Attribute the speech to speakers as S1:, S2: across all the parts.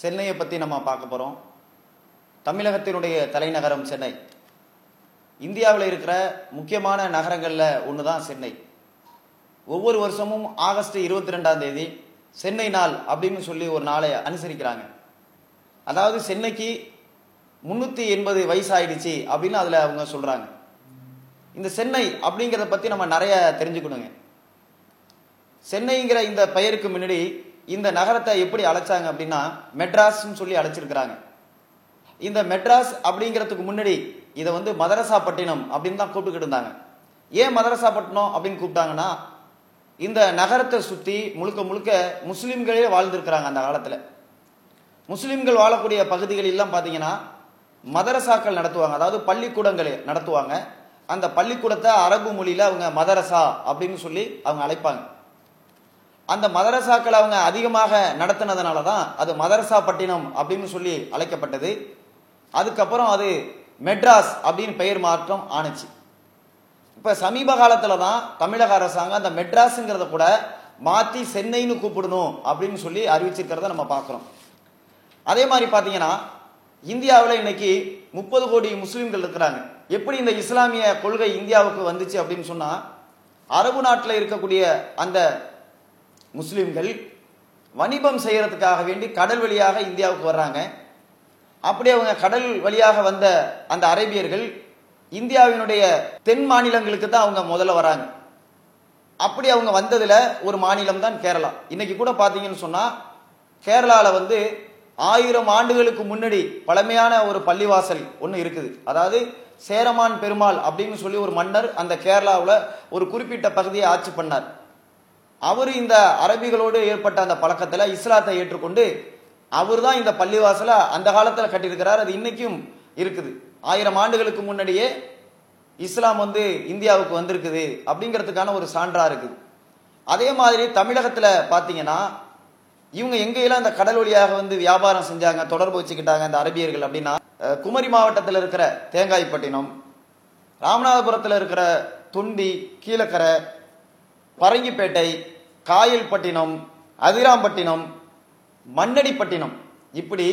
S1: சென்னையை பற்றி நம்ம பார்க்க போகிறோம் தமிழகத்தினுடைய தலைநகரம் சென்னை. இந்தியாவில் இருக்கிற முக்கியமான நகரங்களில் ஒன்று தான் சென்னை. ஒவ்வொரு வருஷமும் ஆகஸ்ட் இருபத்தி ரெண்டாம் தேதி சென்னை நாள் அப்படின்னு சொல்லி ஒரு நாளை அனுசரிக்கிறாங்க. அதாவது சென்னைக்கு முந்நூற்றி எண்பது வயசாயிடுச்சு அப்படின்னு அதில் அவங்க சொல்கிறாங்க இந்த சென்னை அப்படிங்கிறத பற்றி நம்ம நிறைய தெரிஞ்சுக்கணுங்க. சென்னைங்கிற இந்த பெயருக்கு முன்னாடி இந்த நகரத்தை எப்படி அழைச்சாங்க அப்படின்னா மெட்ராஸ்ன்னு சொல்லி அழைச்சிருக்கிறாங்க. இந்த மெட்ராஸ் அப்படிங்கிறதுக்கு முன்னாடி இதை வந்து மதரசாப்பட்டினம் அப்படின்னு தான் கூப்பிட்டுக்கிட்டு இருந்தாங்க. ஏன் மதரசாப்பட்டினம் அப்படின்னு கூப்பிட்டாங்கன்னா இந்த நகரத்தை சுற்றி முழுக்க முழுக்க முஸ்லீம்களே வாழ்ந்துருக்கிறாங்க அந்த காலத்தில். முஸ்லீம்கள் வாழக்கூடிய பகுதிகளெல்லாம் பார்த்தீங்கன்னா மதரசாக்கள் நடத்துவாங்க. அதாவது பள்ளிக்கூடங்களே நடத்துவாங்க. அந்த பள்ளிக்கூடத்தை அரபு மொழியில் அவங்க மதரசா அப்படின்னு சொல்லி அவங்க அழைப்பாங்க. அந்த மதரசாக்கள் அவங்க அதிகமாக நடத்தினதுனால தான் அது மதரசா பட்டினம் அப்படின்னு சொல்லி அழைக்கப்பட்டது. அதுக்கப்புறம் அது மெட்ராஸ் அப்படின்னு பெயர் மாற்றம் ஆணுச்சு. இப்போ சமீப காலத்தில் தான் தமிழக அரசாங்கம் அந்த மெட்ராஸுங்கிறத கூட மாற்றி சென்னைன்னு கூப்பிடணும் அப்படின்னு சொல்லி அறிவிச்சிருக்கிறத நம்ம பார்க்குறோம். அதே மாதிரி பார்த்தீங்கன்னா இந்தியாவில் இன்னைக்கு முப்பது கோடி முஸ்லீம்கள் இருக்கிறாங்க. எப்படி இந்த இஸ்லாமிய கொள்கை இந்தியாவுக்கு வந்துச்சு அப்படின்னு சொன்னால் அரபு நாட்டில் இருக்கக்கூடிய அந்த முஸ்லீம்கள் வணிபம் செய்கிறதுக்காக வேண்டி கடல் வழியாக இந்தியாவுக்கு வர்றாங்க. அப்படி அவங்க கடல் வழியாக வந்த அந்த அரேபியர்கள் இந்தியாவினுடைய தென் மாநிலங்களுக்கு தான் அவங்க முதல்ல வராங்க. அப்படி அவங்க வந்ததில் ஒரு மாநிலம் தான் கேரளா. இன்னைக்கு கூட பார்த்தீங்கன்னு சொன்னால் கேரளாவில் வந்து ஆயிரம் ஆண்டுகளுக்கு முன்னாடி பழமையான ஒரு பள்ளிவாசல் ஒன்று இருக்குது. அதாவது சேரமான் பெருமாள் அப்படின்னு சொல்லி ஒரு மன்னர் அந்த கேரளாவில் ஒரு குறிப்பிட்ட பகுதியை ஆட்சி பண்ணார். அவர் இந்த அரபிகளோடு ஏற்பட்ட அந்த பழக்கத்தில் இஸ்லாத்தை ஏற்றுக்கொண்டு அவர் தான் இந்த பள்ளிவாசலை அந்த காலத்தில் கட்டியிருக்கிறார். அது இன்னைக்கும் இருக்குது. ஆயிரம் ஆண்டுகளுக்கு முன்னாடியே இஸ்லாம் வந்து இந்தியாவுக்கு வந்திருக்குது அப்படிங்கிறதுக்கான ஒரு சான்றாக இருக்குது. அதே மாதிரி தமிழகத்தில் பார்த்தீங்கன்னா இவங்க எங்கெல்லாம் இந்த கடல் வழியாக வந்து வியாபாரம் செஞ்சாங்க தொடர்பு வச்சுக்கிட்டாங்க இந்த அரபியர்கள் அப்படின்னா குமரி மாவட்டத்தில் இருக்கிற தேங்காய்பட்டினம் ராமநாதபுரத்தில் இருக்கிற துண்டி கீழக்கரை பரங்கிப்பேட்டை காயல்பட்டினம் அதிராம்பட்டினம் மண்ணடிப்பட்டினம். இப்படி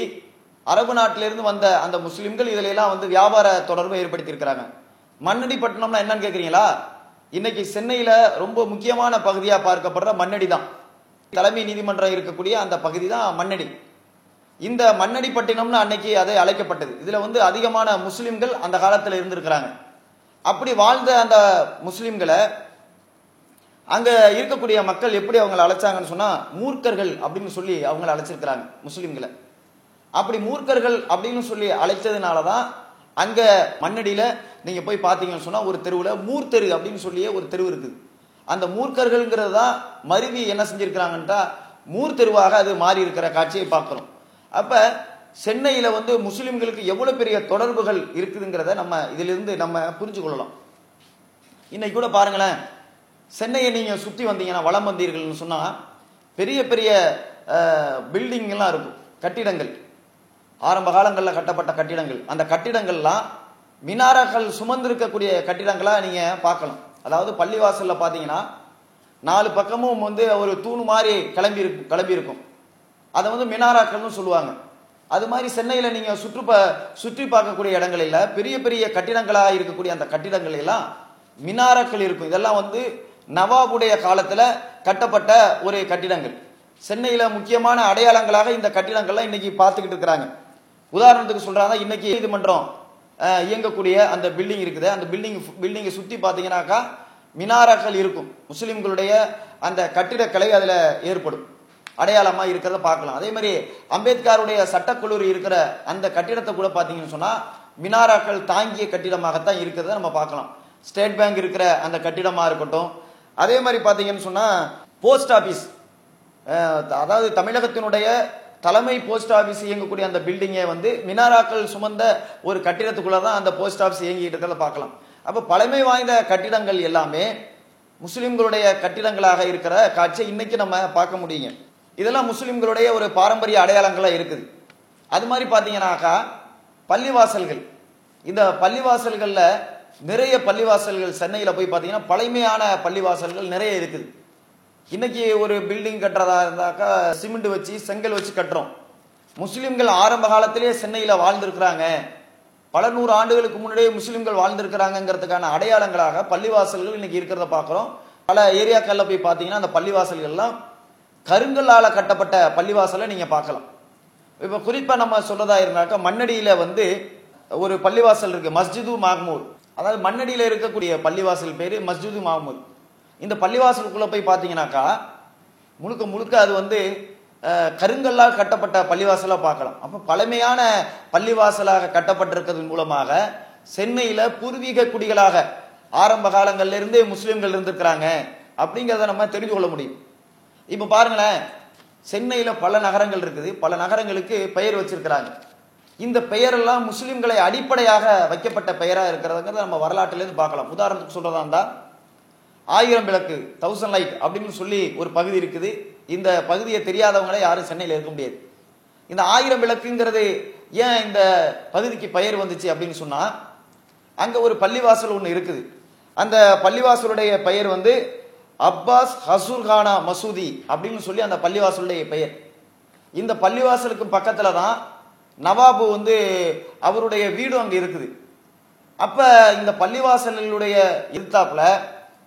S1: அரபு நாட்டிலிருந்து வந்த அந்த முஸ்லிம்கள் இதிலெல்லாம் வந்து வியாபார தொடர்பை ஏற்படுத்தியிருக்கிறாங்க. மண்ணடிப்பட்டினம்னா என்னன்னு கேட்குறீங்களா இன்னைக்கு சென்னையில ரொம்ப முக்கியமான பகுதியாக பார்க்கப்படுற மண்ணடி தான் தலைமை நீதிமன்றம் இருக்கக்கூடிய அந்த பகுதி தான் மண்ணடி. இந்த மண்ணடிப்பட்டினம்னு அன்னைக்கு அதை அழைக்கப்பட்டது. இதுல வந்து அதிகமான முஸ்லிம்கள் அந்த காலத்துல இருந்திருக்கிறாங்க. அப்படி வாழ்ந்த அந்த முஸ்லிம்களை அங்கே இருக்கக்கூடிய மக்கள் எப்படி அவங்களை அழைச்சாங்கன்னு சொன்னால் மூர்க்கர்கள் அப்படின்னு சொல்லி அவங்களை அழைச்சிருக்கிறாங்க முஸ்லீம்களை. அப்படி மூர்க்கர்கள் அப்படின்னு சொல்லி அழைச்சதுனால தான் அங்கே மண்ணடியில் நீங்கள் போய் பார்த்தீங்கன்னு சொன்னால் ஒரு தெருவில் மூர்த்தெரு அப்படின்னு சொல்லியே ஒரு தெருவு இருக்குது. அந்த மூர்க்கர்கள்ங்கிறது தான் மருவி என்ன செஞ்சுருக்கிறாங்கன்ட்டா மூர்த்தெருவாக அது மாறி இருக்கிற காட்சியை பார்க்குறோம். அப்போ சென்னையில் வந்து முஸ்லீம்களுக்கு எவ்வளோ பெரிய தொடர்புகள் இருக்குதுங்கிறத நம்ம இதிலிருந்து நம்ம புரிஞ்சு கொள்ளலாம் இன்னைக்கு கூட பாருங்களேன் சென்னையை நீங்கள் சுற்றி வந்தீங்கன்னா வளம் வந்தீர்கள்னு சொன்னால் பெரிய பெரிய பில்டிங்கெல்லாம் இருக்கும் கட்டிடங்கள். ஆரம்ப காலங்களில் கட்டப்பட்ட கட்டிடங்கள். அந்த கட்டிடங்கள்லாம் மினாராக்கள் சுமந்திருக்கக்கூடிய கட்டிடங்களாக நீங்கள் பார்க்கலாம். அதாவது பள்ளிவாசலில் பார்த்தீங்கன்னா நாலு பக்கமும் வந்து ஒரு தூண் மாதிரி கிளம்பி இருக்கும். கிளம்பியிருக்கும் அதை வந்து மினாராக்கள்னு சொல்லுவாங்க. அது மாதிரி சென்னையில் நீங்கள் சுற்றுப்ப சுற்றி பார்க்கக்கூடிய இடங்களில் பெரிய பெரிய கட்டிடங்களாக இருக்கக்கூடிய அந்த கட்டிடங்கள் எல்லாம் மினாராக்கள் இருக்கும். இதெல்லாம் வந்து நவாபுடைய காலத்தில் கட்டப்பட்ட ஒரு கட்டிடங்கள். சென்னையில் முக்கியமான அடையாளங்களாக இந்த கட்டிடங்கள்லாம் இன்னைக்கு பார்த்துக்கிட்டு இருக்கிறாங்க. உதாரணத்துக்கு சொல்கிறாங்க இன்னைக்கு நீதிமன்றம் இயங்கக்கூடிய அந்த பில்டிங் இருக்குது. அந்த பில்டிங் பில்டிங்கை சுற்றி பார்த்தீங்கன்னாக்கா மினாராக்கள் இருக்கும். முஸ்லீம்களுடைய அந்த கட்டிடக்கலை அதில் ஏற்படும். அடையாளமாக இருக்கிறத பார்க்கலாம். அதே மாதிரி அம்பேத்கருடைய சட்டக்கல்லூரி இருக்கிற அந்த கட்டிடத்தை கூட பார்த்தீங்கன்னு சொன்னால் மினாராக்கள் தாங்கிய கட்டிடமாகத்தான் இருக்கிறத நம்ம பார்க்கலாம். ஸ்டேட் பேங்க் இருக்கிற அந்த கட்டிடமாக இருக்கட்டும் அதே மாதிரி பார்த்தீங்கன்னு சொன்னால் போஸ்ட் ஆஃபீஸ் அதாவது தமிழகத்தினுடைய தலைமை போஸ்ட் ஆஃபீஸ் இயங்கக்கூடிய அந்த பில்டிங்கை வந்து மினாராக்கள் சுமந்த ஒரு கட்டிடத்துக்குள்ள தான் அந்த போஸ்ட் ஆஃபீஸ் இயங்கிட்டு இருக்கிறத பார்க்கலாம். அப்போ பழமை வாய்ந்த கட்டிடங்கள் எல்லாமே முஸ்லிம்களுடைய கட்டிடங்களாக இருக்கிற காட்சியை இன்னைக்கு நம்ம பார்க்க முடியுங்க. இதெல்லாம் முஸ்லிம்களுடைய ஒரு பாரம்பரிய அடையாளங்களாக இருக்குது. அது மாதிரி பார்த்தீங்கன்னாக்கா பள்ளிவாசல்கள். இந்த பள்ளிவாசல்களில் நிறைய பள்ளிவாசல்கள் சென்னையில் போய் பார்த்தீங்கன்னா பழமையான பள்ளிவாசல்கள் நிறைய இருக்குது. இன்னைக்கு ஒரு பில்டிங் கட்டுறதா இருந்தாக்கா சிமெண்ட் வச்சு செங்கல் வச்சு கட்டுறோம். முஸ்லீம்கள் ஆரம்ப காலத்திலே சென்னையில் வாழ்ந்திருக்கிறாங்க. பல நூறு ஆண்டுகளுக்கு முன்னாடியே முஸ்லீம்கள் வாழ்ந்திருக்கிறாங்கிறதுக்கான அடையாளங்களாக பள்ளிவாசல்கள் இன்னைக்கு இருக்கிறத பார்க்குறோம். பல ஏரியாக்களில் போய் பார்த்தீங்கன்னா அந்த பள்ளிவாசல்கள்லாம் கருங்கல்லால் கட்டப்பட்ட பள்ளிவாசலை நீங்கள் பார்க்கலாம். இப்போ குறிப்பாக நம்ம சொல்றதா இருந்தாக்கா மண்ணடியில் வந்து ஒரு பள்ளிவாசல் இருக்கு மஸ்ஜிது மாஹ்மூர். அதாவது மண்ணடியில் இருக்கக்கூடிய பள்ளிவாசல் பேர் மஸ்ஜிது மாஹ்மூர் இந்த பள்ளிவாசலுக்குள்ளே போய் பார்த்தீங்கன்னாக்கா முழுக்க முழுக்க அது வந்து கருங்கல்லால் கட்டப்பட்ட பள்ளிவாசலாக பார்க்கலாம். அப்போ பழமையான பள்ளிவாசலாக கட்டப்பட்டிருக்கிறதன் மூலமாக சென்னையில் பூர்வீக குடிகளாக ஆரம்ப காலங்கள்லேருந்தே முஸ்லீம்கள் இருந்திருக்கிறாங்க அப்படிங்கிறத நம்ம தெரிஞ்சு கொள்ள முடியும். இப்போ பாருங்களேன் சென்னையில் பல நகரங்கள் இருக்குது. பல நகரங்களுக்கு பெயர் வச்சிருக்கிறாங்க. இந்த பெயரெல்லாம் முஸ்லீம்களை அடிப்படையாக வைக்கப்பட்ட பெயராக இருக்கிறதுங்கிறத நம்ம வரலாற்றிலேருந்து பார்க்கலாம். உதாரணத்துக்கு சொல்கிறதா இருந்தால் ஆயிரம் விளக்கு தௌசண்ட் லைட் அப்படின்னு சொல்லி ஒரு பகுதி இருக்குது. இந்த பகுதியை தெரியாதவங்களே யாரும் சென்னையில் இருக்க முடியாது. இந்த ஆயிரம் விளக்குங்கிறது ஏன் இந்த பகுதிக்கு பெயர் வந்துச்சு அப்படின்னு சொன்னால் அங்கே ஒரு பள்ளிவாசல் ஒன்று இருக்குது. அந்த பள்ளிவாசலுடைய பெயர் வந்து அப்பாஸ் ஹசூர்கானா மசூதி அப்படின்னு சொல்லி அந்த பள்ளிவாசலுடைய பெயர். இந்த பள்ளிவாசலுக்கு பக்கத்தில் தான் நவாபு வந்து அவருடைய வீடும் அங்கே இருக்குது. அப்போ இந்த பள்ளிவாசலுடைய எதிர்த்தாப்புல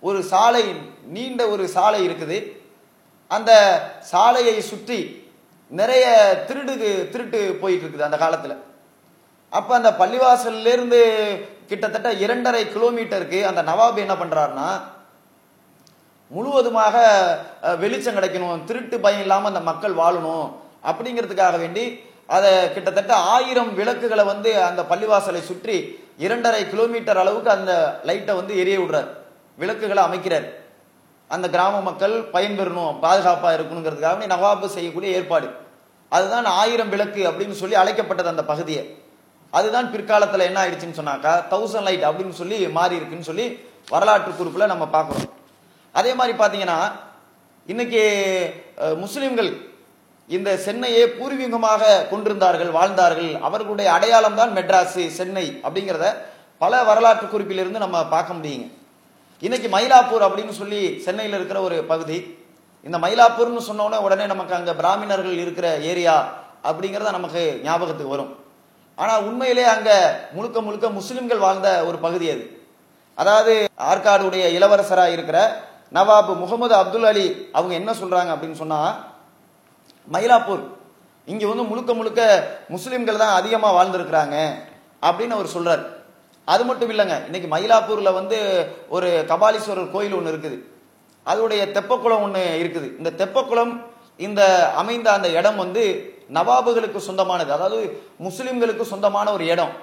S1: ஒரு சாலை நீண்ட ஒரு சாலை இருக்குது. அந்த சாலையை சுற்றி நிறைய திருடு திருட்டு போயிட்டு இருக்குது அந்த காலத்தில். அப்போ அந்த பள்ளிவாசல்ல இருந்து கிட்டத்தட்ட இரண்டரை கிலோமீட்டருக்கு அந்த நவாப் என்ன பண்ணுறாருன்னா முழுவதுமாக வெளிச்சம் கிடைக்கணும் திருட்டு பயம் இல்லாமல் அந்த மக்கள் வாழணும் அப்படிங்கிறதுக்காக வேண்டி அதை கிட்டத்தட்ட ஆயிரம் விளக்குகளை வந்து அந்த பள்ளிவாசலை சுற்றி இரண்டரை கிலோமீட்டர் அளவுக்கு அந்த லைட்டை வந்து எரிய விடுறார். விளக்குகளை அமைக்கிறார். அந்த கிராம மக்கள் பயன்பெறணும் பாதுகாப்பாக இருக்கணுங்கிறதுக்காக நவாபு செய்யக்கூடிய ஏற்பாடு. அதுதான் ஆயிரம் விளக்கு அப்படின்னு சொல்லி அழைக்கப்பட்டது அந்த பகுதியை. அதுதான் பிற்காலத்தில் என்ன ஆயிடுச்சுன்னு சொன்னாக்கா தௌசண்ட் லைட் அப்படின்னு சொல்லி மாறி இருக்குன்னு சொல்லி வரலாற்று குறிப்பில் நம்ம பார்க்குறோம். அதே மாதிரி பார்த்தீங்கன்னா இன்னைக்கு முஸ்லீம்கள் இந்த சென்னையை பூர்வீகமாக கொண்டிருந்தார்கள் வாழ்ந்தார்கள். அவர்களுடைய அடையாளம் தான் மெட்ராஸ் சென்னை அப்படிங்கிறத பல வரலாற்று குறிப்பிலிருந்து நம்ம பார்க்க முடியுங்க. இன்னைக்கு மயிலாப்பூர் அப்படின்னு சொல்லி சென்னையில் இருக்கிற ஒரு பகுதி. இந்த மயிலாப்பூர்னு சொன்னோடனே உடனே நமக்கு அங்கே பிராமணர்கள் இருக்கிற ஏரியா அப்படிங்கிறத நமக்கு ஞாபகத்துக்கு வரும். ஆனால் உண்மையிலே அங்கே முழுக்க முழுக்க முஸ்லிம்கள் வாழ்ந்த ஒரு பகுதி அது. அதாவது ஆற்காடுடைய இளவரசராக இருக்கிற நவாப் முகமது அப்துல் அலி அவங்க என்ன சொல்கிறாங்க அப்படின்னு சொன்னால் மயிலாப்பூர். இங்கே வந்து முழுக்க முழுக்க முஸ்லீம்கள் தான் அதிகமாக வாழ்ந்துருக்கிறாங்க அப்படின்னு அவர் சொல்கிறார் அது மட்டும் இல்லைங்க இன்னைக்கு மயிலாப்பூரில் வந்து ஒரு கபாலீஸ்வரர் கோயில் ஒன்று இருக்குது. அதோடைய தெப்பக்குளம் ஒன்று இருக்குது. இந்த தெப்பக்குளம் இந்த அமைந்த அந்த இடம் வந்து நவாபுகளுக்கு சொந்தமானது. அதாவது முஸ்லீம்களுக்கு சொந்தமான ஒரு இடம்.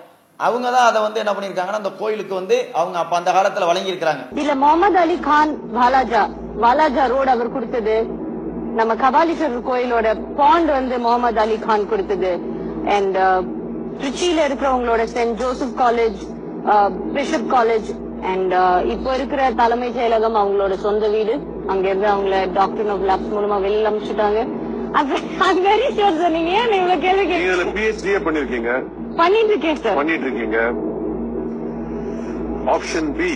S1: அவங்க தான் அதை வந்து என்ன பண்ணியிருக்காங்கன்னா அந்த கோயிலுக்கு வந்து அவங்க அப்ப அந்த காலத்துல வழங்கியிருக்கிறாங்க.
S2: இதுல முகமது அலி கான் வாலாஜா வாலாஜா ரோடு அவர் கொடுத்தது. நம்ம கபாலீஸ்வரர் கோயிலோட பாண்ட் வந்து முகமது அலி கான் கொடுத்தது. அண்ட் திருச்சியில இருக்கிறவங்களோட saint Joseph college bishop college and இப்போ இருக்கிற தலைமைச் செயலகம் அவங்களோட சொந்த வீடு. அங்க இருந்து அவங்கள டாக்டர் ஆஃப் லேப்ஸ் மூலமா வெளியில
S3: பண்ணிருக்கீங்க
S2: பண்ணிட்டு இருக்கேன் சார்
S3: பண்ணிட்டு இருக்கீங்க ஆப்ஷன் பி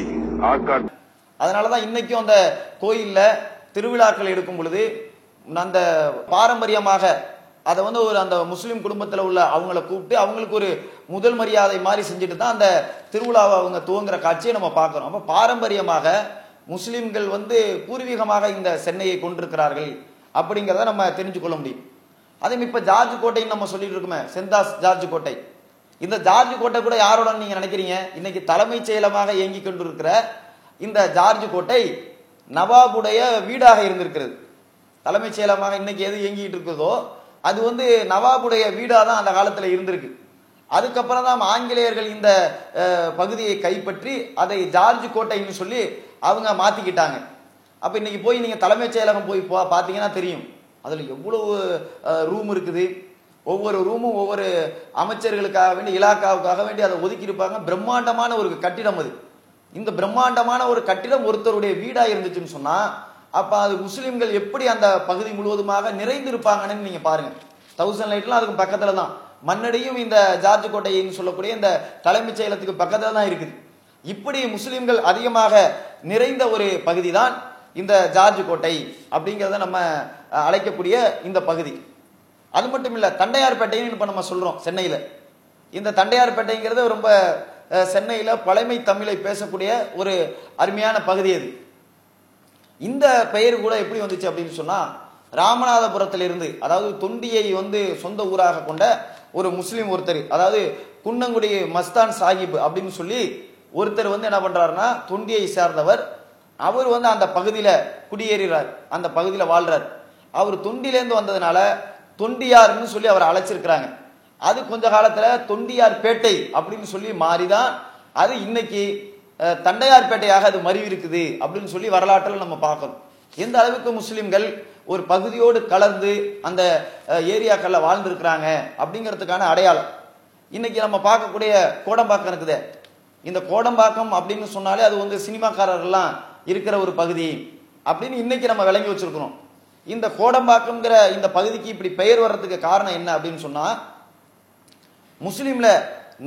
S3: ஆர்காட்
S1: அதனாலதான் இன்னைக்கும் அந்த கோயில்ல திருவிழாக்கள் எடுக்கும் பொழுது அந்த பாரம்பரியமாக அதை வந்து ஒரு அந்த முஸ்லீம் குடும்பத்தில் உள்ள அவங்கள கூப்பிட்டு அவங்களுக்கு ஒரு முதல் மரியாதை மாதிரி செஞ்சுட்டு தான் அந்த திருவிழாவை அவங்க துவங்குற காட்சியை நம்ம பார்க்குறோம். அப்போ பாரம்பரியமாக முஸ்லீம்கள் வந்து பூர்வீகமாக இந்த சென்னையை கொண்டிருக்கிறார்கள் அப்படிங்கிறத நம்ம தெரிஞ்சு கொள்ள முடியும். அதே இப்போ ஜார்ஜ் கோட்டைன்னு நம்ம சொல்லிட்டு இருக்கோமே செந்தாஸ் ஜார்ஜ் கோட்டை. இந்த ஜார்ஜ் கோட்டை கூட யாரோட நீங்கள் நினைக்கிறீங்க? இன்னைக்கு தலைமைச் செயலமாக இயங்கி கொண்டிருக்கிற இந்த ஜார்ஜ் கோட்டை நவாபுடைய வீடாக இருந்திருக்கிறது. தலைமைச் செயலமாக இன்னைக்கு எது இயங்கிட்டு இருக்குதோ அது வந்து நவாபுடைய வீடாக தான் அந்த காலத்தில் இருந்திருக்கு. அதுக்கப்புறம் தான் ஆங்கிலேயர்கள் இந்த பகுதியை கைப்பற்றி அதை ஜார்ஜ் கோட்டைன்னு சொல்லி அவங்க மாற்றிக்கிட்டாங்க அப்போ இன்னைக்கு போய் நீங்கள் தலைமைச் செயலகம் போய் பா- பார்த்தீங்கன்னா தெரியும். அதில் எவ்வளவு ரூம் இருக்குது. ஒவ்வொரு ரூமும் ஒவ்வொரு அமைச்சர்களுக்காக வேண்டி இலாக்காவுக்காக வேண்டி அதை ஒதுக்கியிருப்பாங்க பிரம்மாண்டமான ஒரு கட்டிடம் அது. இந்த பிரம்மாண்டமான ஒரு கட்டிடம் ஒருத்தருடைய வீடாக இருந்துச்சுன்னு சொன்னால் அப்ப அது முஸ்லிம்கள் எப்படி அந்த பகுதி முழுவதுமாக நிறைந்திருப்பாங்கன்னு நீங்கள் நீங்க பாருங்க. தௌசண்ட் லைட்லாம் அதுக்கு பக்கத்துல தான். மண்ணடியும் இந்த ஜார்ஜ் கோட்டைன்னு சொல்லக்கூடிய இந்த தலைமைச் செயலத்துக்கு பக்கத்துல தான் இருக்குது. இப்படி முஸ்லிம்கள் அதிகமாக நிறைந்த ஒரு பகுதி தான் இந்த ஜார்ஜ் கோட்டை அப்படிங்கிறத நம்ம அழைக்கக்கூடிய இந்த பகுதி. அது மட்டும் இல்லை தண்டையார்பேட்டைன்னு இப்போ நம்ம சொல்கிறோம் சென்னையில். இந்த தண்டையார்பேட்டைங்கிறது ரொம்ப சென்னையில் பழமை தமிழை பேசக்கூடிய ஒரு அருமையான பகுதி அது. இந்த பெயர் கூட எப்படி வந்துச்சு அப்படின்னு சொன்னா ராமநாதபுரத்திலிருந்து அதாவது தொண்டியை வந்து சொந்த ஊராக கொண்ட ஒரு முஸ்லீம் ஒருத்தர் அதாவது குன்னங்குடி மஸ்தான் சாஹிப் அப்படின்னு சொல்லி ஒருத்தர் வந்து என்ன பண்றாருன்னா தொண்டியை சார்ந்தவர். அவர் வந்து அந்த பகுதியில் குடியேறுகிறார் அந்த பகுதியில் வாழ்றார். அவர் தொண்டிலேருந்து வந்ததுனால தொண்டியார்னு சொல்லி அவர் அழைச்சிருக்கிறாங்க. அது கொஞ்ச காலத்தில் தொண்டியார் பேட்டை அப்படின்னு சொல்லி மாறிதான் அது இன்னைக்கு தண்டையார்பேட்டையாக அது மருவி இருக்குது அப்படின்னு சொல்லி வரலாற்றில் நம்ம பார்க்கணும். எந்த அளவுக்கு முஸ்லிம்கள் ஒரு பகுதியோடு கலந்து அந்த ஏரியாக்களில் வாழ்ந்துருக்கிறாங்க அப்படிங்கிறதுக்கான அடையாளம். இன்னைக்கு நம்ம பார்க்கக்கூடிய கோடம்பாக்கம் இருக்குதே. இந்த கோடம்பாக்கம் அப்படின்னு சொன்னாலே அது வந்து சினிமாக்காரர்கள்லாம் இருக்கிற ஒரு பகுதி அப்படின்னு இன்னைக்கு நம்ம விளங்கி வச்சிருக்கிறோம். இந்த கோடம்பாக்கம்ங்கிற இந்த பகுதிக்கு இப்படி பெயர் வர்றதுக்கு காரணம் என்ன அப்படின்னு சொன்னா முஸ்லீம்ல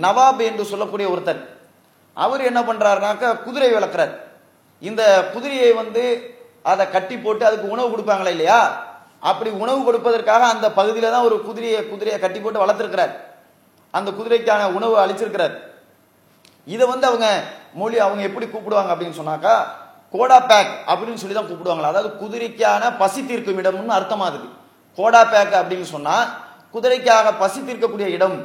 S1: நவாப் என்று சொல்லக்கூடிய ஒருத்தர் அவர் என்ன பண்றாருனாக்க குதிரை வளர்க்குறார் இந்த குதிரையை வந்து அதை கட்டி போட்டு அதுக்கு உணவு கொடுப்பாங்களா இல்லையா? அப்படி உணவு கொடுப்பதற்காக அந்த பகுதியில தான் ஒரு குதிரையை குதிரையை கட்டி போட்டு வளர்த்துருக்கிறார். அந்த குதிரைக்கான உணவு அளிச்சிருக்கிறார். இதை வந்து அவங்க மொழி அவங்க எப்படி கூப்பிடுவாங்க அப்படின்னு சொன்னாக்கா கோடா பேக் அப்படின்னு சொல்லி தான் கூப்பிடுவாங்களா. அதாவது குதிரைக்கான பசி தீர்க்கும் இடம்னு அர்த்தமா இருக்கு கோடா பேக் அப்படின்னு சொன்னா குதிரைக்காக பசி தீர்க்கக்கூடிய இடம்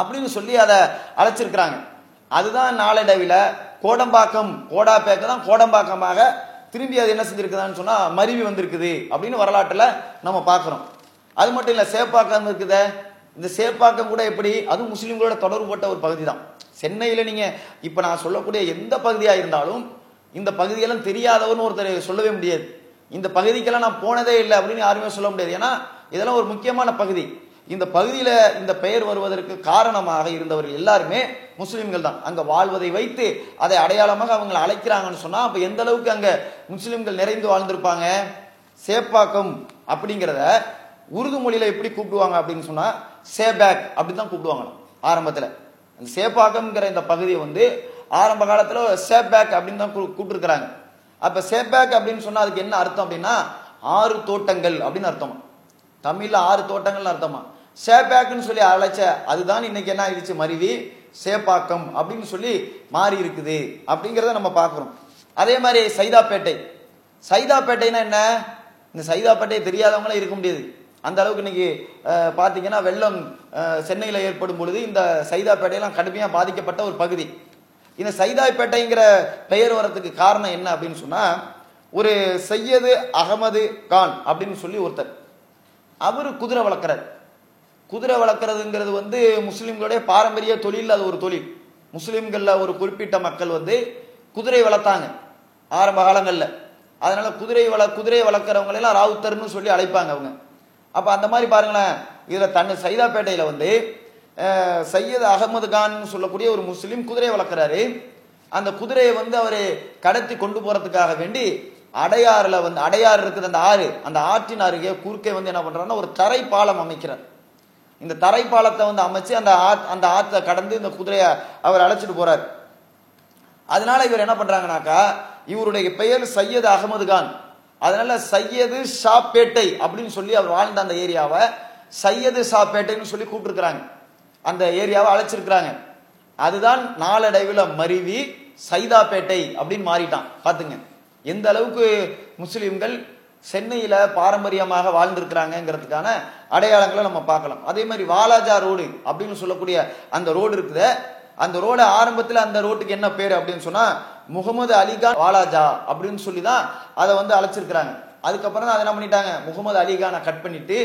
S1: அப்படின்னு சொல்லி அதை அழைச்சிருக்கிறாங்க. அதுதான் நாளடைவில் கோடம்பாக்கம் கோடா பேக்க தான் கோடம்பாக்கமாக திரும்பி அது என்ன செஞ்சிருக்குதான்னு சொன்னால் மருவி வந்திருக்குது அப்படின்னு வரலாற்றில் நம்ம பார்க்குறோம். அது மட்டும் இல்லை சேப்பாக்கம் இருக்குதே இந்த சேப்பாக்கம் கூட எப்படி? அதுவும் முஸ்லிம்களோட தொடர்புபட்ட ஒரு பகுதி தான் சென்னையில் நீங்கள் இப்போ நான் சொல்லக்கூடிய எந்த பகுதியாக இருந்தாலும் இந்த பகுதியெல்லாம் தெரியாதவன்னு ஒருத்தர் சொல்லவே முடியாது. இந்த பகுதிக்கெல்லாம் நான் போனதே இல்லை அப்படின்னு யாருமே சொல்ல முடியாது. ஏன்னா இதெல்லாம் ஒரு முக்கியமான பகுதி. இந்த பகுதியில் இந்த பெயர் வருவதற்கு காரணமாக இருந்தவர்கள் எல்லாருமே முஸ்லீம்கள் தான். அங்கே வாழ்வதை வைத்து அதை அடையாளமாக அவங்களை அழைக்கிறாங்கன்னு சொன்னால் அப்போ எந்த அளவுக்கு அங்கே முஸ்லீம்கள் நிறைந்து வாழ்ந்திருப்பாங்க? சேப்பாக்கம் அப்படிங்கிறத உருது மொழியில் எப்படி கூப்பிடுவாங்க அப்படின்னு சொன்னால் சேபேக் அப்படி தான் கூப்பிடுவாங்க ஆரம்பத்தில். அந்த சேப்பாக்கம்ங்கிற இந்த பகுதியை வந்து ஆரம்ப காலத்தில் சேபேக் அப்படின்னு தான் கூப்பிட்டுருக்குறாங்க. அப்போ சேபேக் அப்படின்னு சொன்னால் அதுக்கு என்ன அர்த்தம் அப்படின்னா ஆறு தோட்டங்கள் அப்படின்னு அர்த்தம். தமிழில் ஆறு தோட்டங்கள்னு அர்த்தமா. சேப்பாக்குன்னு சொல்லி அழைச்ச அதுதான் இன்னைக்கு என்ன ஆயிடுச்சு? மருவி சேப்பாக்கம் அப்படின்னு சொல்லி மாறி இருக்குது. அப்படிங்கிறத நம்ம பார்க்குறோம். அதே மாதிரி சைதாப்பேட்டை. சைதாப்பேட்டைனா என்ன? இந்த சைதாப்பேட்டை தெரியாதவங்களே இருக்க முடியாது. அந்த அளவுக்கு இன்னைக்கு பார்த்தீங்கன்னா வெள்ளம் சென்னையில் ஏற்படும் பொழுது இந்த சைதாப்பேட்டையெல்லாம் கடுமையாக பாதிக்கப்பட்ட ஒரு பகுதி. இந்த சைதாப்பேட்டைங்கிற பெயர் வரத்துக்கு காரணம் என்ன அப்படின்னு சொன்னால் ஒரு சையது அகமது கான் அப்படின்னு சொல்லி ஒருத்தர். அவர் குதிரை வளர்க்குறார். குதிரை வளர்க்குறதுங்கிறது வந்து முஸ்லீம்களுடைய பாரம்பரிய தொழில் அது ஒரு தொழில். முஸ்லீம்களில் ஒரு குறிப்பிட்ட மக்கள் வந்து குதிரை வளர்த்தாங்க ஆரம்ப காலங்களில். அதனால் குதிரை வள குதிரையை வளர்க்குறவங்களெல்லாம் ராவுத்தர்னு சொல்லி அழைப்பாங்க அவங்க. அப்போ அந்த மாதிரி பாருங்களேன் இதில் தன்னை சைதாப்பேட்டையில் வந்து சையத் அகமது கான் சொல்லக்கூடிய ஒரு முஸ்லீம் குதிரையை வளர்க்குறாரு. அந்த குதிரையை வந்து அவர் கடத்தி கொண்டு போகிறதுக்காக வேண்டி அடையாறுல வந்து அடையாறு இருக்குது அந்த ஆறு. அந்த ஆற்றின் அருகே குறுக்கே வந்து என்ன பண்றாருன்னா ஒரு தரை பாலம் அமைக்கிறார். இந்த தரை பாலத்தை வந்து அமைச்சு அந்த ஆத் அந்த ஆற்றை கடந்து இந்த குதிரையை அவர் அழைச்சிட்டு போறார். அதனால இவர் என்ன பண்றாங்கனாக்கா இவருடைய பெயர் சையது அகமது கான். அதனால சையது ஷாப்பேட்டை அப்படின்னு சொல்லி அவர் வாழ்ந்த அந்த ஏரியாவை சையது ஷாப்பேட்டைன்னு சொல்லி கூப்பிட்டுருக்காங்க அந்த ஏரியாவை அழைச்சிருக்கிறாங்க. அதுதான் நாளடைவில் மருவி சைதாப்பேட்டை அப்படின்னு மாறிட்டான். பார்த்துங்க. எந்த அளவுக்கு முஸ்லீம்கள் சென்னையில் பாரம்பரியமாக வாழ்ந்திருக்கிறாங்கிறதுக்கான அடையாளங்களை நம்ம பார்க்கலாம். அதே மாதிரி வாலாஜா ரோடு அப்படின்னு சொல்லக்கூடிய அந்த ரோடு இருக்குது. அந்த ரோடு ஆரம்பத்தில் அந்த ரோட்டுக்கு என்ன பேர் அப்படின்னு சொன்னால் முகமது அலிகான் வாலாஜா அப்படின்னு சொல்லி தான் அதை வந்து அழைச்சிருக்கிறாங்க. அதுக்கப்புறம் தான் அதை என்ன பண்ணிட்டாங்க? முகமது அலிகானை கட் பண்ணிட்டு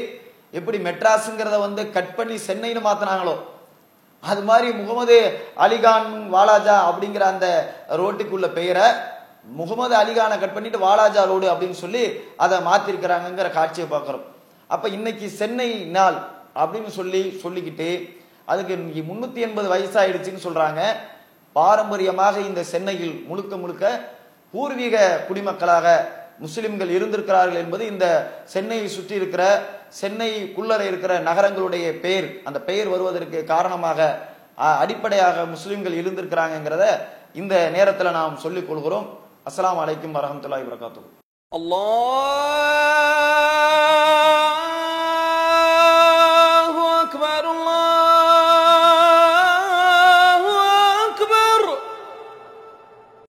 S1: எப்படி மெட்ராஸுங்கிறத வந்து கட் பண்ணி சென்னைன்னு மாற்றினாங்களோ அது மாதிரி முகமது அலிகான் வாலாஜா அப்படிங்கிற அந்த ரோட்டுக்குள்ள பெயரை முகமது அலிகானை கட் பண்ணிட்டு வாலாஜா ரோடு அப்படின்னு சொல்லி அதை மாற்றிருக்கிறாங்கங்கிற காட்சியை பார்க்குறோம். அப்ப இன்னைக்கு சென்னை நாள் அப்படின்னு சொல்லி சொல்லிக்கிட்டு அதுக்கு இன்னைக்கு முன்னூத்தி எண்பது வயசாயிடுச்சுன்னு சொல்றாங்க. பாரம்பரியமாக இந்த சென்னையில் முழுக்க முழுக்க பூர்வீக குடிமக்களாக முஸ்லிம்கள் இருந்திருக்கிறார்கள் என்பது இந்த சென்னையை சுற்றி இருக்கிற சென்னைக்குள்ளர இருக்கிற நகரங்களுடைய பெயர் அந்த பெயர் வருவதற்கு காரணமாக அடிப்படையாக முஸ்லிம்கள் இருந்திருக்கிறாங்கிறத இந்த நேரத்தில் நாம் சொல்லிக் கொள்கிறோம். அஸ்லாம் வலைக்கம் வரமத்துல்லாய் வரகாத்தூ
S4: அல்லாஹ்